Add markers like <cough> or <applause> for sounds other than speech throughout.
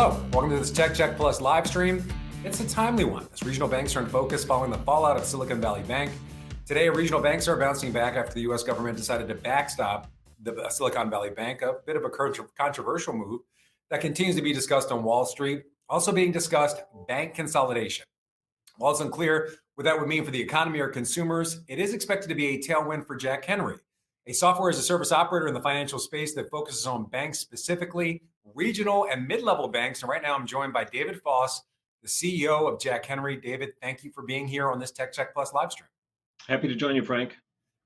Hello, welcome to this Tech Check Plus live stream. It's a timely one as regional banks are in focus following the fallout of Silicon Valley Bank. Today, regional banks are bouncing back after the U.S. government decided to backstop the Silicon Valley Bank, a bit of a controversial move that continues to be discussed on Wall Street. Also being discussed, bank consolidation. While it's unclear what that would mean for the economy or consumers, it is expected to be a tailwind for Jack Henry, a software as a service operator in the financial space that focuses on banks specifically, regional and mid level banks. And right now I'm joined by David Foss, the CEO of Jack Henry. David, thank you for being here on this Tech Check Plus live stream. Happy to join you, Frank.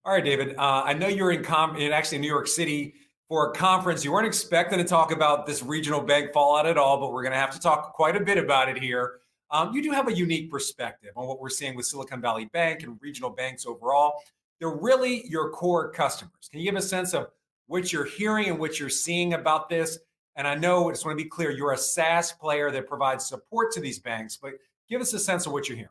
All right, David. Uh, I know you're in, com- in actually New York City for a conference. You weren't expecting to talk about this regional bank fallout at all, but we're going to have to talk quite a bit about it here. Um, you do have a unique perspective on what we're seeing with Silicon Valley Bank and regional banks overall. They're really your core customers. Can you give a sense of what you're hearing and what you're seeing about this? And I know, I just want to be clear, you're a SaaS player that provides support to these banks, but give us a sense of what you're hearing.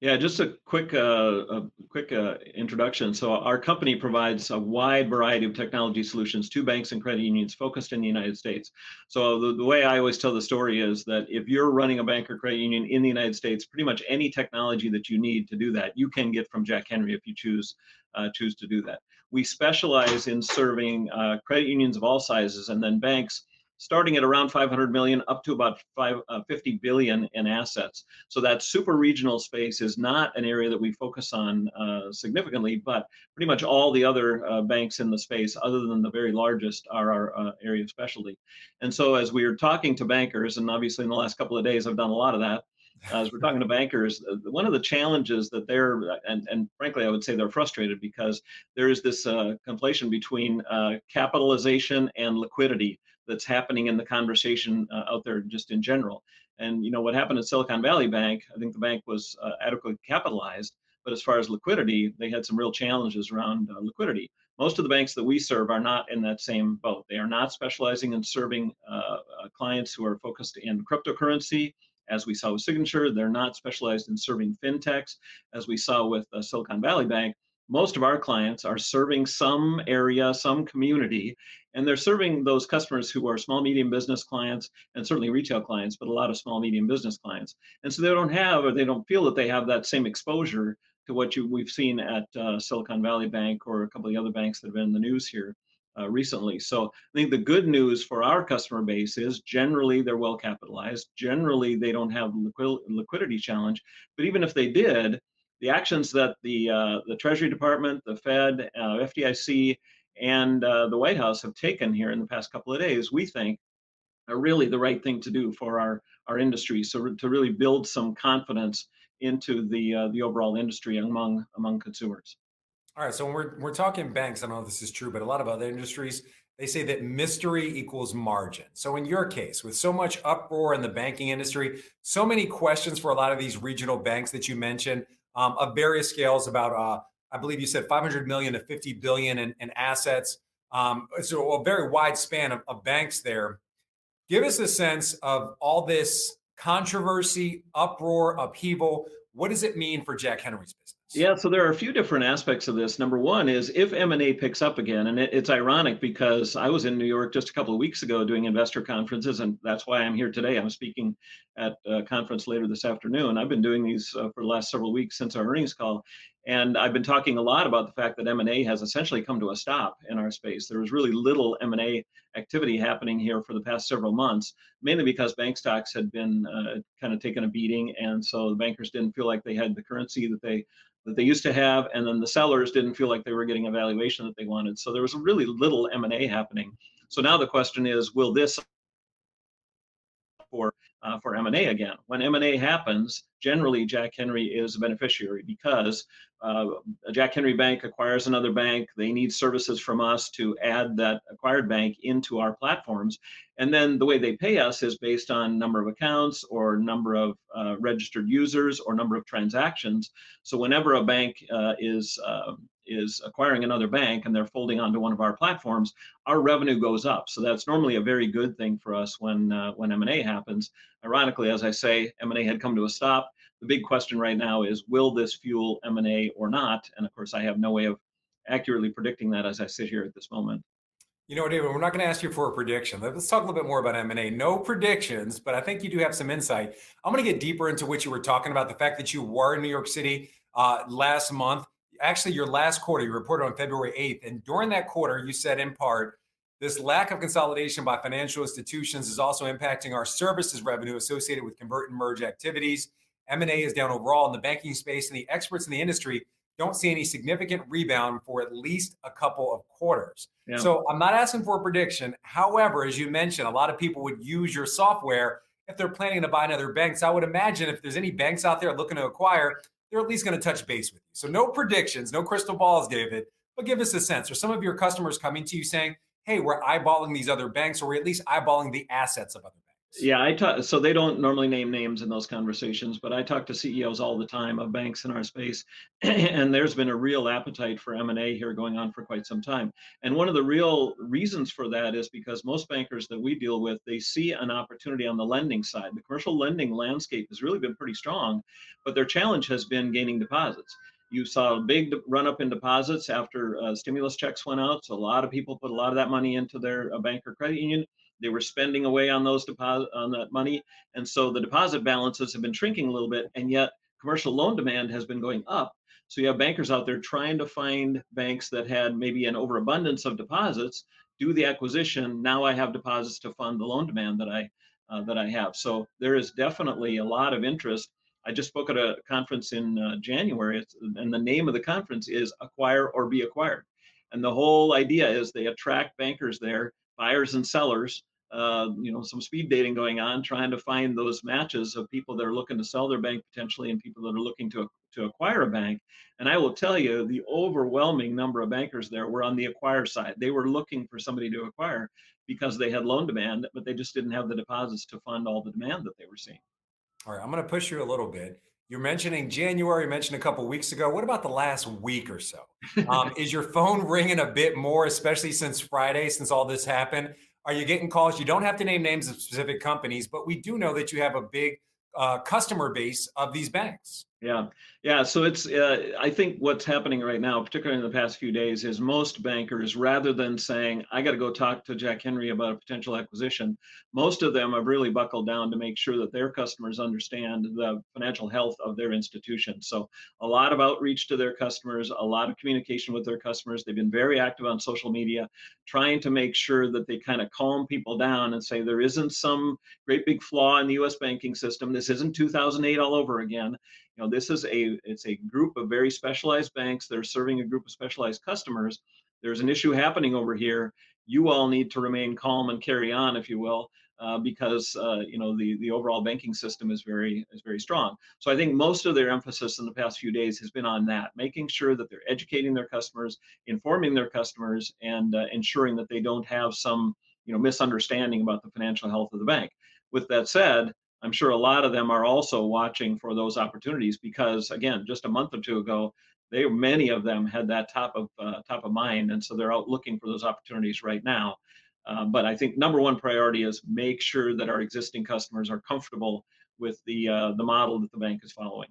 Yeah, just a quick, uh, a quick uh, introduction. So our company provides a wide variety of technology solutions to banks and credit unions focused in the United States. So the, the way I always tell the story is that if you're running a bank or credit union in the United States, pretty much any technology that you need to do that, you can get from Jack Henry if you choose uh, choose to do that. We specialize in serving uh, credit unions of all sizes and then banks starting at around 500 million up to about five, uh, 50 billion in assets. So that super regional space is not an area that we focus on uh, significantly, but pretty much all the other uh, banks in the space, other than the very largest, are our uh, area of specialty. And so as we are talking to bankers, and obviously in the last couple of days I've done a lot of that, as we're talking to bankers, uh, one of the challenges that they're, and, and frankly, I would say they're frustrated because there is this uh, conflation between uh, capitalization and liquidity that's happening in the conversation uh, out there just in general. And you know what happened at Silicon Valley Bank? I think the bank was uh, adequately capitalized, but as far as liquidity, they had some real challenges around uh, liquidity. Most of the banks that we serve are not in that same boat. They are not specializing in serving uh, uh, clients who are focused in cryptocurrency. As we saw with Signature, they're not specialized in serving fintechs, as we saw with uh, Silicon Valley Bank most of our clients are serving some area, some community, and they're serving those customers who are small, medium business clients and certainly retail clients, but a lot of small, medium business clients. And so they don't have or they don't feel that they have that same exposure to what you, we've seen at uh, Silicon Valley Bank or a couple of the other banks that have been in the news here. Uh, recently. So I think the good news for our customer base is generally they're well capitalized. Generally, they don't have liquid, liquidity challenge. But even if they did, the actions that the uh, the Treasury Department, the Fed, uh, FDIC, and uh, the White House have taken here in the past couple of days, we think, are really the right thing to do for our our industry. So to really build some confidence into the uh, the overall industry among among consumers. All right. So when we're we're talking banks, I don't know if this is true, but a lot of other industries they say that mystery equals margin. So in your case, with so much uproar in the banking industry, so many questions for a lot of these regional banks that you mentioned, um, of various scales about uh, I believe you said 500 million to 50 billion in, in assets. Um, so a very wide span of, of banks there. Give us a sense of all this controversy, uproar, upheaval. What does it mean for Jack Henry's business? Yeah, so there are a few different aspects of this. Number one is if M&A picks up again, and it, it's ironic because I was in New York just a couple of weeks ago doing investor conferences, and that's why I'm here today. I'm speaking at a conference later this afternoon. I've been doing these uh, for the last several weeks since our earnings call, and I've been talking a lot about the fact that M&A has essentially come to a stop in our space. There was really little M&A activity happening here for the past several months, mainly because bank stocks had been uh, kind of taken a beating, and so the bankers didn't feel like they had the currency that they that they used to have, and then the sellers didn't feel like they were getting a valuation that they wanted. So there was really little M&A happening. So now the question is, will this for uh, for M&A again. When M&A happens, generally Jack Henry is a beneficiary because uh, Jack Henry Bank acquires another bank. They need services from us to add that acquired bank into our platforms. And then the way they pay us is based on number of accounts or number of uh, registered users or number of transactions. So whenever a bank uh, is um, is acquiring another bank and they're folding onto one of our platforms, our revenue goes up. So that's normally a very good thing for us when uh, when M&A happens. Ironically, as I say, M&A had come to a stop. The big question right now is, will this fuel M&A or not? And of course, I have no way of accurately predicting that as I sit here at this moment. You know, David, we're not going to ask you for a prediction. Let's talk a little bit more about M&A. No predictions, but I think you do have some insight. I'm going to get deeper into what you were talking about, the fact that you were in New York City uh, last month actually your last quarter, you reported on February 8th. And during that quarter, you said in part, this lack of consolidation by financial institutions is also impacting our services revenue associated with convert and merge activities. M&A is down overall in the banking space, and the experts in the industry don't see any significant rebound for at least a couple of quarters. Yeah. So I'm not asking for a prediction. However, as you mentioned, a lot of people would use your software if they're planning to buy another bank. So I would imagine if there's any banks out there looking to acquire, they're at least going to touch base with you. So no predictions, no crystal balls, David, but give us a sense. Are some of your customers coming to you saying, hey, we're eyeballing these other banks, or we're at least eyeballing the assets of other banks? Yeah, I talk. So they don't normally name names in those conversations, but I talk to CEOs all the time of banks in our space, <clears throat> and there's been a real appetite for M and A here going on for quite some time. And one of the real reasons for that is because most bankers that we deal with, they see an opportunity on the lending side. The commercial lending landscape has really been pretty strong, but their challenge has been gaining deposits. You saw a big run up in deposits after uh, stimulus checks went out. So a lot of people put a lot of that money into their uh, bank or credit union they were spending away on those deposit on that money, and so the deposit balances have been shrinking a little bit, and yet commercial loan demand has been going up. So you have bankers out there trying to find banks that had maybe an overabundance of deposits, do the acquisition. Now I have deposits to fund the loan demand that I uh, that I have. So there is definitely a lot of interest. I just spoke at a conference in uh, January, and the name of the conference is Acquire or Be Acquired. And the whole idea is they attract bankers there, buyers and sellers, uh, you know, some speed dating going on, trying to find those matches of people that are looking to sell their bank potentially and people that are looking to to acquire a bank. And I will tell you, the overwhelming number of bankers there were on the acquire side. They were looking for somebody to acquire because they had loan demand, but they just didn't have the deposits to fund all the demand that they were seeing. All right, I'm going to push you a little bit. You're mentioning January, you mentioned a couple weeks ago. What about the last week or so? Um, <laughs> is your phone ringing a bit more, especially since Friday, since all this happened? Are you getting calls? You don't have to name names of specific companies, but we do know that you have a big uh, customer base of these banks. Yeah, yeah. So it's uh, I think what's happening right now, particularly in the past few days, is most bankers, rather than saying I got to go talk to Jack Henry about a potential acquisition, most of them have really buckled down to make sure that their customers understand the financial health of their institution. So a lot of outreach to their customers, a lot of communication with their customers. They've been very active on social media, trying to make sure that they kind of calm people down and say there isn't some great big flaw in the U.S. banking system. This isn't 2008 all over again you know this is a it's a group of very specialized banks that are serving a group of specialized customers. There's an issue happening over here. You all need to remain calm and carry on if you will uh, because uh, you know the the overall banking system is very is very strong. So i think most of their emphasis in the past few days has been on that making sure that they're educating their customers informing their customers and uh, ensuring that they don't have some you know misunderstanding about the financial health of the bank. With that said I'm sure a lot of them are also watching for those opportunities because, again, just a month or two ago, they many of them had that top of uh, top of mind, and so they're out looking for those opportunities right now. Uh, but I think number one priority is make sure that our existing customers are comfortable with the uh, the model that the bank is following.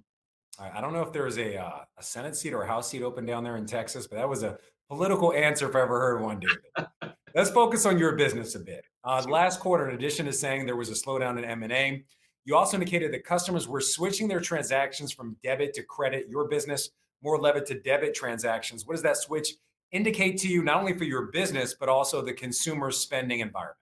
I don't know if there was a uh, a Senate seat or a House seat open down there in Texas, but that was a political answer if I ever heard one, David. <laughs> Let's focus on your business a bit. Uh, last quarter, in addition to saying there was a slowdown in M and A, you also indicated that customers were switching their transactions from debit to credit. Your business more levered to debit transactions. What does that switch indicate to you, not only for your business, but also the consumer spending environment?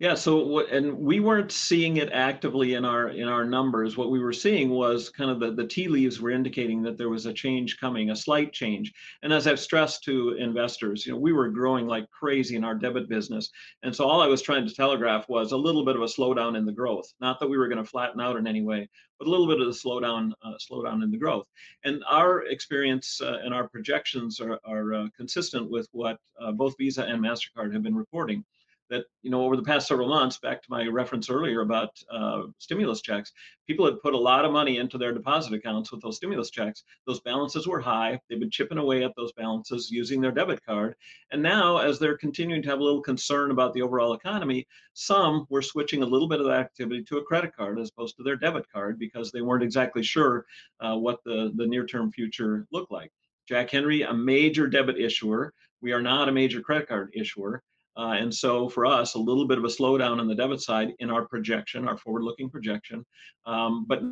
Yeah. So and we weren't seeing it actively in our in our numbers. What we were seeing was kind of the the tea leaves were indicating that there was a change coming, a slight change. And as I've stressed to investors, you know, we were growing like crazy in our debit business, and so all I was trying to telegraph was a little bit of a slowdown in the growth. Not that we were going to flatten out in any way, but a little bit of the slowdown uh, slowdown in the growth. And our experience uh, and our projections are are uh, consistent with what uh, both Visa and Mastercard have been reporting that you know over the past several months back to my reference earlier about uh, stimulus checks people had put a lot of money into their deposit accounts with those stimulus checks. Those balances were high. They've been chipping away at those balances using their debit card. And now as they're continuing to have a little concern about the overall economy some were switching a little bit of that activity to a credit card as opposed to their debit card because they weren't exactly sure uh, what the, the near term future looked like. Jack henry a major debit issuer. We are not a major credit card issuer uh, and so for us, a little bit of a slowdown on the debit side in our projection, our forward-looking projection, um, but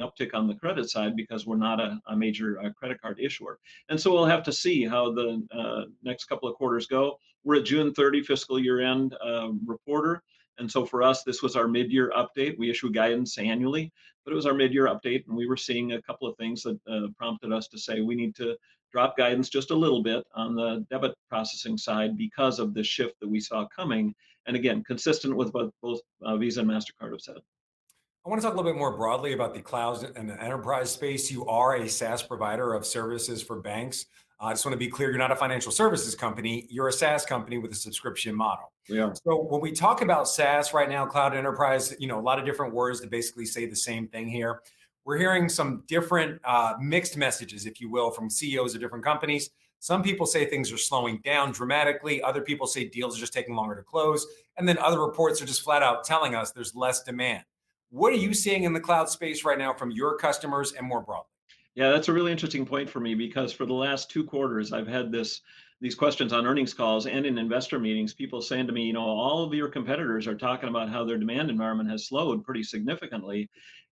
uptick on the credit side because we're not a, a major uh, credit card issuer. And so we'll have to see how the uh, next couple of quarters go. We're a June 30 fiscal year end uh, reporter. And so for us, this was our mid-year update. We issue guidance annually, but it was our mid-year update, and we were seeing a couple of things that uh, prompted us to say we need to drop guidance just a little bit on the debit processing side because of the shift that we saw coming. And again, consistent with what both uh, Visa and MasterCard have said. I want to talk a little bit more broadly about the cloud and the enterprise space. You are a SaaS provider of services for banks. I just want to be clear you're not a financial services company, you're a SaaS company with a subscription model. Yeah. So when we talk about SaaS right now, cloud enterprise, you know, a lot of different words to basically say the same thing here we're hearing some different uh, mixed messages, if you will, from CEOs of different companies. Some people say things are slowing down dramatically. Other people say deals are just taking longer to close. And then other reports are just flat out telling us there's less demand. What are you seeing in the cloud space right now from your customers and more broadly? Yeah, that's a really interesting point for me because for the last two quarters, I've had this these questions on earnings calls and in investor meetings. People saying to me, you know, all of your competitors are talking about how their demand environment has slowed pretty significantly,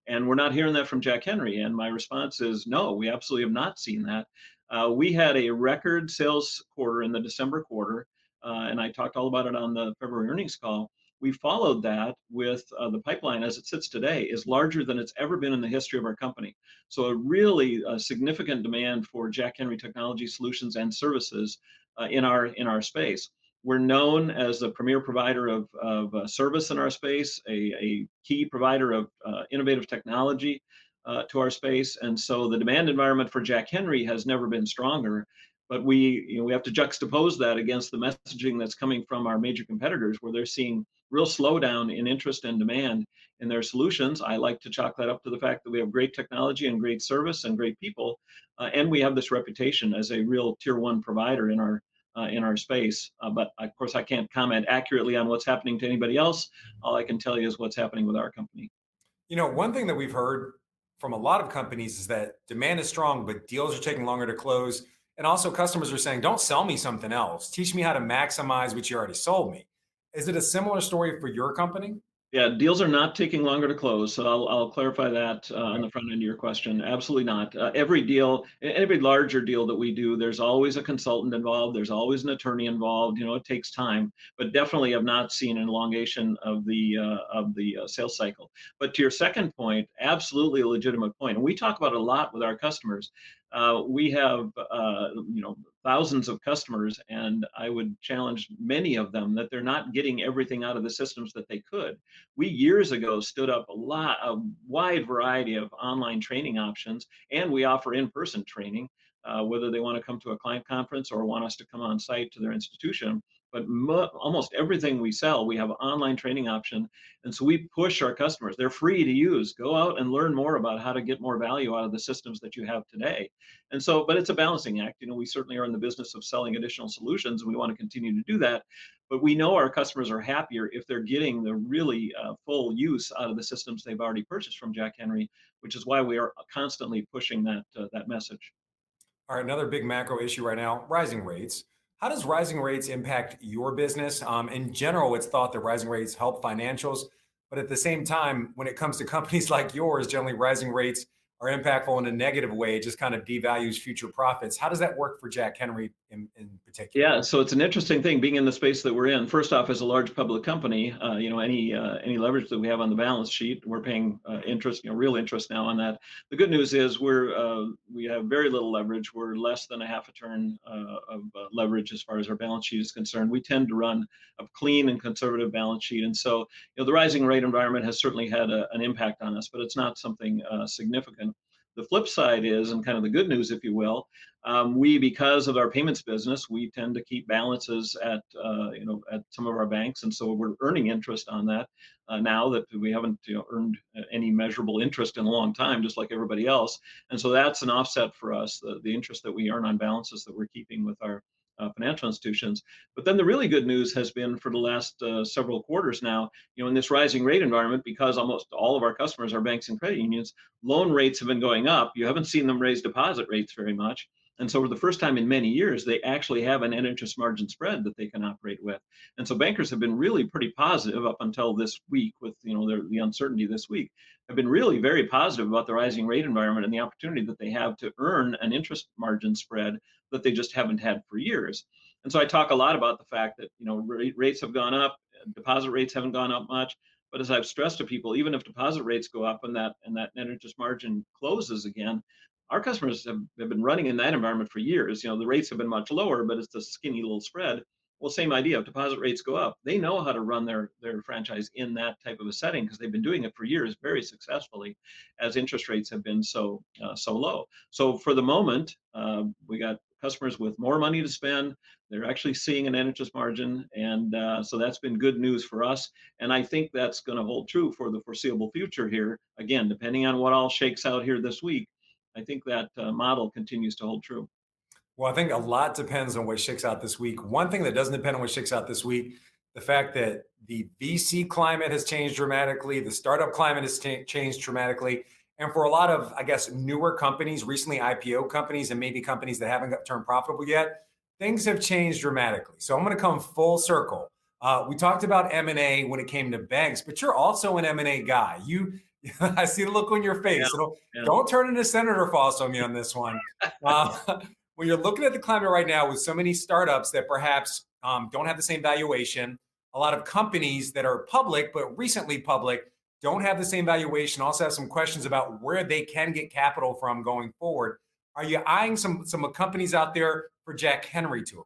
and we're not hearing that from Jack Henry. And my response is no, we absolutely have not seen that. Uh, we had a record sales quarter in the December quarter, uh, and I talked all about it on the February earnings call. We followed that with uh, the pipeline as it sits today is larger than it's ever been in the history of our company. So a really uh, significant demand for Jack Henry technology solutions and services uh, in our in our space. We're known as the premier provider of, of uh, service in our space, a, a key provider of uh, innovative technology uh, to our space. And so the demand environment for Jack Henry has never been stronger. But we, you know, we have to juxtapose that against the messaging that's coming from our major competitors, where they're seeing real slowdown in interest and demand in their solutions. I like to chalk that up to the fact that we have great technology and great service and great people, uh, and we have this reputation as a real tier one provider in our uh, in our space. Uh, but of course, I can't comment accurately on what's happening to anybody else. All I can tell you is what's happening with our company. You know, one thing that we've heard from a lot of companies is that demand is strong, but deals are taking longer to close. And also, customers are saying, don't sell me something else. Teach me how to maximize what you already sold me. Is it a similar story for your company? Yeah, deals are not taking longer to close. So I'll, I'll clarify that uh, on the front end of your question. Absolutely not. Uh, every deal, every larger deal that we do, there's always a consultant involved. There's always an attorney involved. You know, it takes time, but definitely have not seen an elongation of the uh, of the uh, sales cycle. But to your second point, absolutely a legitimate point. And we talk about a lot with our customers. Uh, we have, uh, you know, thousands of customers, and I would challenge many of them that they're not getting everything out of the systems that they could. We years ago stood up a lot, a wide variety of online training options, and we offer in-person training, uh, whether they want to come to a client conference or want us to come on site to their institution but mo- almost everything we sell, we have an online training option. And so we push our customers. They're free to use. Go out and learn more about how to get more value out of the systems that you have today. And so, but it's a balancing act. You know, we certainly are in the business of selling additional solutions and we want to continue to do that. But we know our customers are happier if they're getting the really uh, full use out of the systems they've already purchased from Jack Henry, which is why we are constantly pushing that uh, that message. All right, another big macro issue right now: rising rates. How does rising rates impact your business? Um, in general, it's thought that rising rates help financials, but at the same time, when it comes to companies <laughs> like yours, generally rising rates are impactful in a negative way. It just kind of devalues future profits. How does that work for Jack Henry in, in particular? Yeah, so it's an interesting thing being in the space that we're in. First off, as a large public company, uh, you know, any uh, any leverage that we have on the balance sheet, we're paying uh, interest, you know, real interest now on that. The good news is we're uh, we have very little leverage. We're less than a half a turn uh, of uh, leverage as far as our balance sheet is concerned. We tend to run a clean and conservative balance sheet, and so you know, the rising rate environment has certainly had a, an impact on us, but it's not something significant. The flip side is, and kind of the good news, if you will, um, we, because of our payments business, we tend to keep balances at, uh, you know, at some of our banks, and so we're earning interest on that uh, now that we haven't, you know, earned any measurable interest in a long time, just like everybody else. And so that's an offset for us, the, the interest that we earn on balances that we're keeping with our uh, financial institutions. But then the really good news has been for the last uh, several quarters now, you know, in this rising rate environment, because almost all of our customers are banks and credit unions, loan rates have been going up. You haven't seen them raise deposit rates very much. And so for the first time in many years, they actually have an net interest margin spread that they can operate with. And so bankers have been really pretty positive up until this week with, you know, the, the uncertainty this week, have been really very positive about the rising rate environment and the opportunity that they have to earn an interest margin spread that they just haven't had for years. And so I talk a lot about the fact that, you know, rates have gone up, deposit rates haven't gone up much. But as I've stressed to people, even if deposit rates go up and that and that net interest margin closes again, our customers have, have been running in that environment for years. You know, the rates have been much lower, but it's a skinny little spread. Well, same idea. If deposit rates go up, they know how to run their their franchise in that type of a setting because they've been doing it for years very successfully, as interest rates have been so uh, so low. So for the moment, uh, we got customers with more money to spend. They're actually seeing an interest margin, and uh, so that's been good news for us. And I think that's going to hold true for the foreseeable future here. Again, depending on what all shakes out here this week, I think that uh, model continues to hold true. Well, I think a lot depends on what shakes out this week. One thing that doesn't depend on what shakes out this week, the fact that the VC climate has changed dramatically, the startup climate has t- changed dramatically. And for a lot of, I guess, newer companies, recently IPO companies, and maybe companies that haven't turned profitable yet, things have changed dramatically. So I'm going to come full circle. Uh, we talked about M&A when it came to banks, but you're also an M&A guy. You <laughs> I see the look on your face. Yeah, so yeah. don't turn into Senator Foss on me on this one. <laughs> Uh, <laughs> when you're looking at the climate right now with so many startups that perhaps um, don't have the same valuation, a lot of companies that are public but recently public don't have the same valuation. Also have some questions about where they can get capital from going forward. Are you eyeing some some companies out there for Jack Henry to?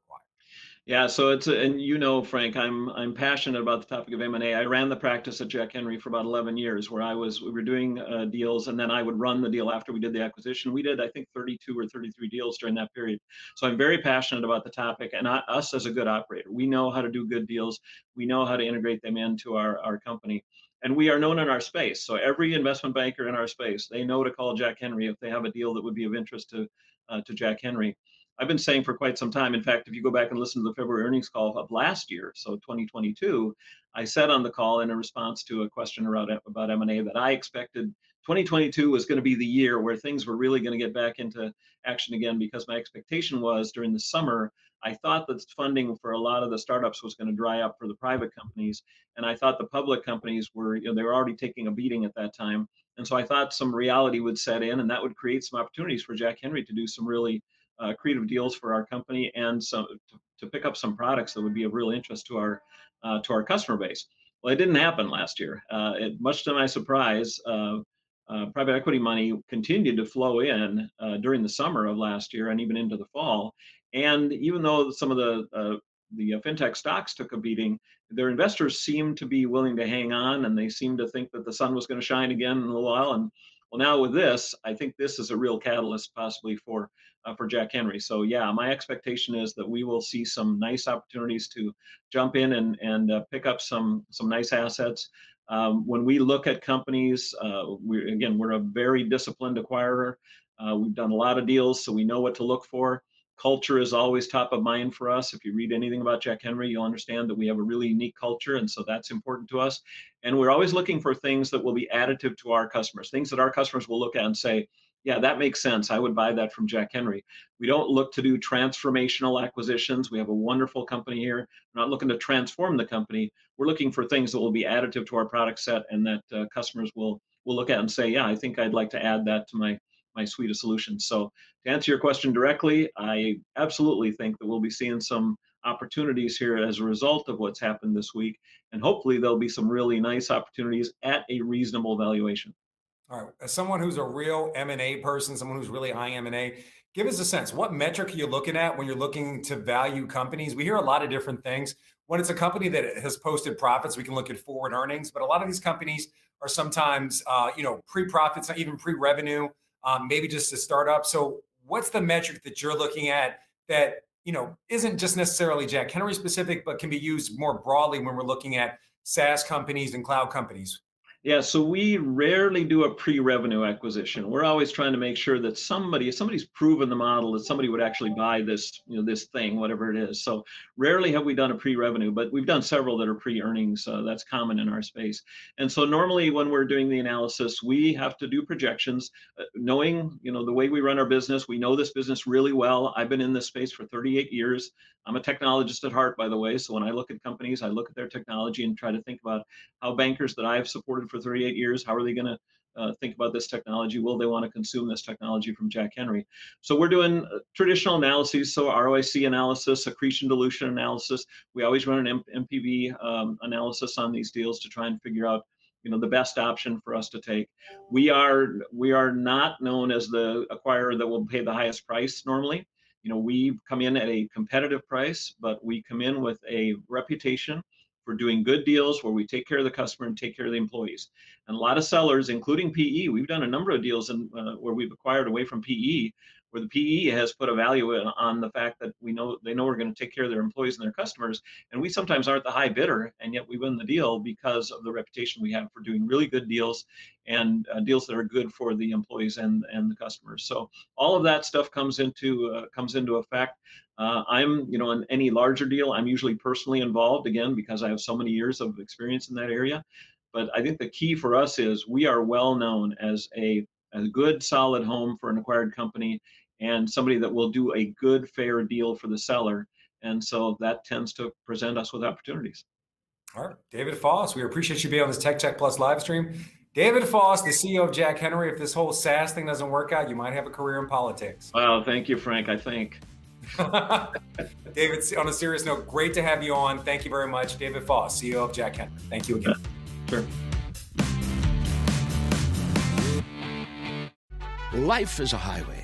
Yeah, so it's a, and you know, Frank, I'm I'm passionate about the topic of M&A. I ran the practice at Jack Henry for about 11 years, where I was we were doing uh, deals, and then I would run the deal after we did the acquisition. We did, I think, 32 or 33 deals during that period. So I'm very passionate about the topic, and I, us as a good operator, we know how to do good deals. We know how to integrate them into our our company and we are known in our space. So every investment banker in our space, they know to call Jack Henry if they have a deal that would be of interest to uh, to Jack Henry. I've been saying for quite some time. In fact, if you go back and listen to the February earnings call of last year, so 2022, I said on the call in a response to a question around about M&A that I expected 2022 was going to be the year where things were really going to get back into action again because my expectation was during the summer I thought that funding for a lot of the startups was going to dry up for the private companies and I thought the public companies were you know they were already taking a beating at that time and so I thought some reality would set in and that would create some opportunities for Jack Henry to do some really uh, creative deals for our company and so to, to, pick up some products that would be of real interest to our uh, to our customer base. Well, it didn't happen last year. Uh, it, much to my surprise, uh, uh, private equity money continued to flow in uh, during the summer of last year and even into the fall. And even though some of the the fintech stocks took a beating, their investors seemed to be willing to hang on, and they seemed to think that the sun was going to shine again in a little while. And well, now with this, I think this is a real catalyst possibly for uh, for Jack Henry. So yeah, my expectation is that we will see some nice opportunities to jump in and and uh, pick up some some nice assets. Um, when we look at companies, uh, we again we're a very disciplined acquirer. Uh, we've done a lot of deals, so we know what to look for. Culture is always top of mind for us. If you read anything about Jack Henry, you'll understand that we have a really unique culture, and so that's important to us. And we're always looking for things that will be additive to our customers, things that our customers will look at and say, yeah, that makes sense. I would buy that from Jack Henry. We don't look to do transformational acquisitions. We have a wonderful company here. We're not looking to transform the company. We're looking for things that will be additive to our product set and that uh, customers will we'll look at and say, yeah, I think I'd like to add that to my my suite of solutions. So to answer your question directly, I absolutely think that we'll be seeing some opportunities here as a result of what's happened this week, and hopefully there'll be some really nice opportunities at a reasonable valuation. All right, as someone who's a real M and A person, someone who's really high M and A, give us a sense. What metric are you looking at when you're looking to value companies? We hear a lot of different things. When it's a company that has posted profits, we can look at forward earnings, but a lot of these companies are sometimes, uh, you know, pre-profits, even pre-revenue, um, maybe just a startup. So, what's the metric that you're looking at that you know isn't just necessarily Jack Henry specific, but can be used more broadly when we're looking at SaaS companies and cloud companies? Yeah, so we rarely do a pre-revenue acquisition. We're always trying to make sure that somebody, if somebody's proven the model that somebody would actually buy this, you know, this thing, whatever it is. So rarely have we done a pre-revenue, but we've done several that are pre-earnings. Uh, that's common in our space. And so normally when we're doing the analysis, we have to do projections, uh, knowing, you know, the way we run our business. We know this business really well. I've been in this space for 38 years. I'm a technologist at heart, by the way. So when I look at companies, I look at their technology and try to think about how bankers that I've supported for 38 years, how are they going to uh, think about this technology? Will they want to consume this technology from Jack Henry? So we're doing uh, traditional analyses, so ROIC analysis, accretion dilution analysis. We always run an M- NPV um, analysis on these deals to try and figure out you know the best option for us to take we are we are not known as the acquirer that will pay the highest price normally you know we come in at a competitive price but we come in with a reputation for doing good deals where we take care of the customer and take care of the employees. And a lot of sellers, including PE, we've done a number of deals in, uh, where we've acquired away from PE, where the PE has put a value on the fact that we know they know we're going to take care of their employees and their customers, and we sometimes aren't the high bidder, and yet we win the deal because of the reputation we have for doing really good deals and uh, deals that are good for the employees and and the customers. So all of that stuff comes into uh, comes into effect. Uh, I'm, you know, in any larger deal, I'm usually personally involved again because I have so many years of experience in that area. But I think the key for us is we are well known as a, a good, solid home for an acquired company and somebody that will do a good, fair deal for the seller. And so that tends to present us with opportunities. All right, David Foss, we appreciate you being on this Tech Check Plus live stream. David Foss, the CEO of Jack Henry. If this whole SaaS thing doesn't work out, you might have a career in politics. Well, thank you, Frank. I think. <laughs> David, on a serious note, great to have you on. Thank you very much. David Foss, CEO of Jack Henry. Thank you again. Sure. Life is a highway,